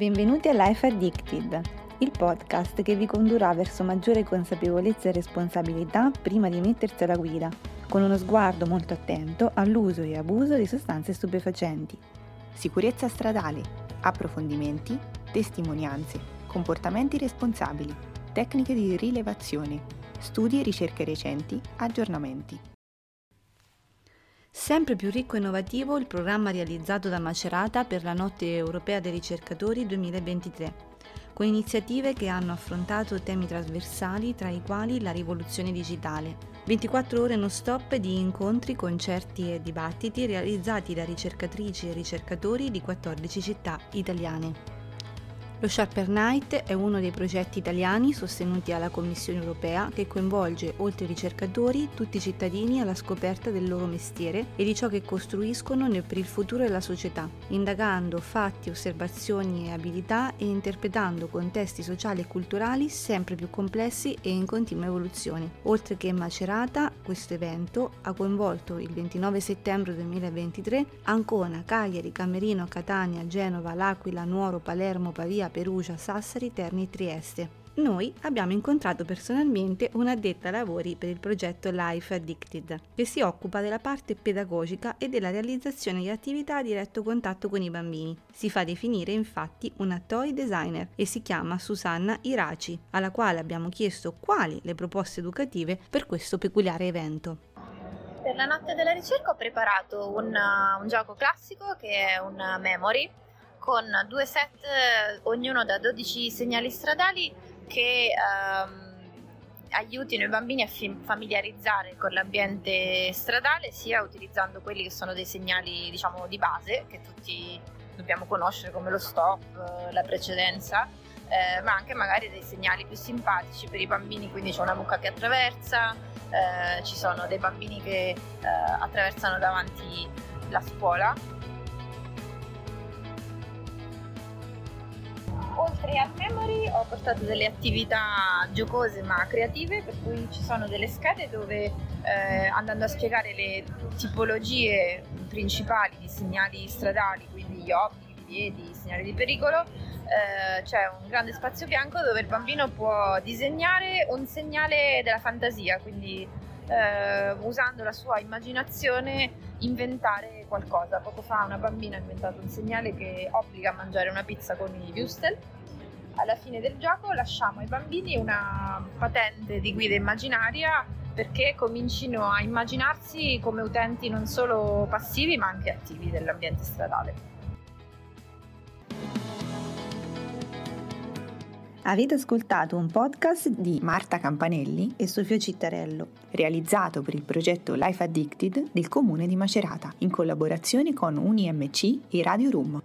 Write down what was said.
Benvenuti a Life Addicted, il podcast che vi condurrà verso maggiore consapevolezza e responsabilità prima di mettersi alla guida, con uno sguardo molto attento all'uso e abuso di sostanze stupefacenti. Sicurezza stradale, approfondimenti, testimonianze, comportamenti responsabili, tecniche di rilevazione, studi e ricerche recenti, aggiornamenti. Sempre più ricco e innovativo il programma realizzato da Macerata per la Notte Europea dei Ricercatori 2023, con iniziative che hanno affrontato temi trasversali tra i quali la rivoluzione digitale. 24 ore non stop di incontri, concerti e dibattiti realizzati da ricercatrici e ricercatori di 14 città italiane. Lo Sharper Night è uno dei progetti italiani sostenuti dalla Commissione europea che coinvolge, oltre ai ricercatori, tutti i cittadini alla scoperta del loro mestiere e di ciò che costruiscono per il futuro della società, indagando fatti, osservazioni e abilità e interpretando contesti sociali e culturali sempre più complessi e in continua evoluzione. Oltre che Macerata, questo evento ha coinvolto il 29 settembre 2023 Ancona, Cagliari, Camerino, Catania, Genova, L'Aquila, Nuoro, Palermo, Pavia, Perugia, Sassari, Terni e Trieste. Noi abbiamo incontrato personalmente un'addetta lavori per il progetto Life Addicted, che si occupa della parte pedagogica e della realizzazione di attività a diretto contatto con i bambini. Si fa definire infatti una toy designer e si chiama Susanna Iraci, alla quale abbiamo chiesto quali le proposte educative per questo peculiare evento. Per la notte della ricerca ho preparato un, un gioco classico che è un memory con due set, ognuno da 12 segnali stradali che ehm, aiutino i bambini a familiarizzare con l'ambiente stradale, sia utilizzando quelli che sono dei segnali diciamo di base che tutti dobbiamo conoscere come lo stop, la precedenza, eh, ma anche magari dei segnali più simpatici per i bambini, quindi c'è una mucca che attraversa, eh, ci sono dei bambini che eh, attraversano davanti la scuola oltre al memory ho portato delle attività giocose ma creative, per cui ci sono delle schede dove eh, andando a spiegare le tipologie principali di segnali stradali, quindi gli obblighi, i piedi, i segnali di pericolo, eh, c'è un grande spazio bianco dove il bambino può disegnare un segnale della fantasia, quindi eh, usando la sua immaginazione inventare qualcosa. Poco fa una bambina ha inventato un segnale che obbliga a mangiare una pizza con i Wustel. Alla fine del gioco lasciamo ai bambini una patente di guida immaginaria perché comincino a immaginarsi come utenti non solo passivi ma anche attivi dell'ambiente stradale. Avete ascoltato un podcast di Marta Campanelli e Sofia Cittarello, realizzato per il progetto Life Addicted del comune di Macerata, in collaborazione con UniMC e Radio Room.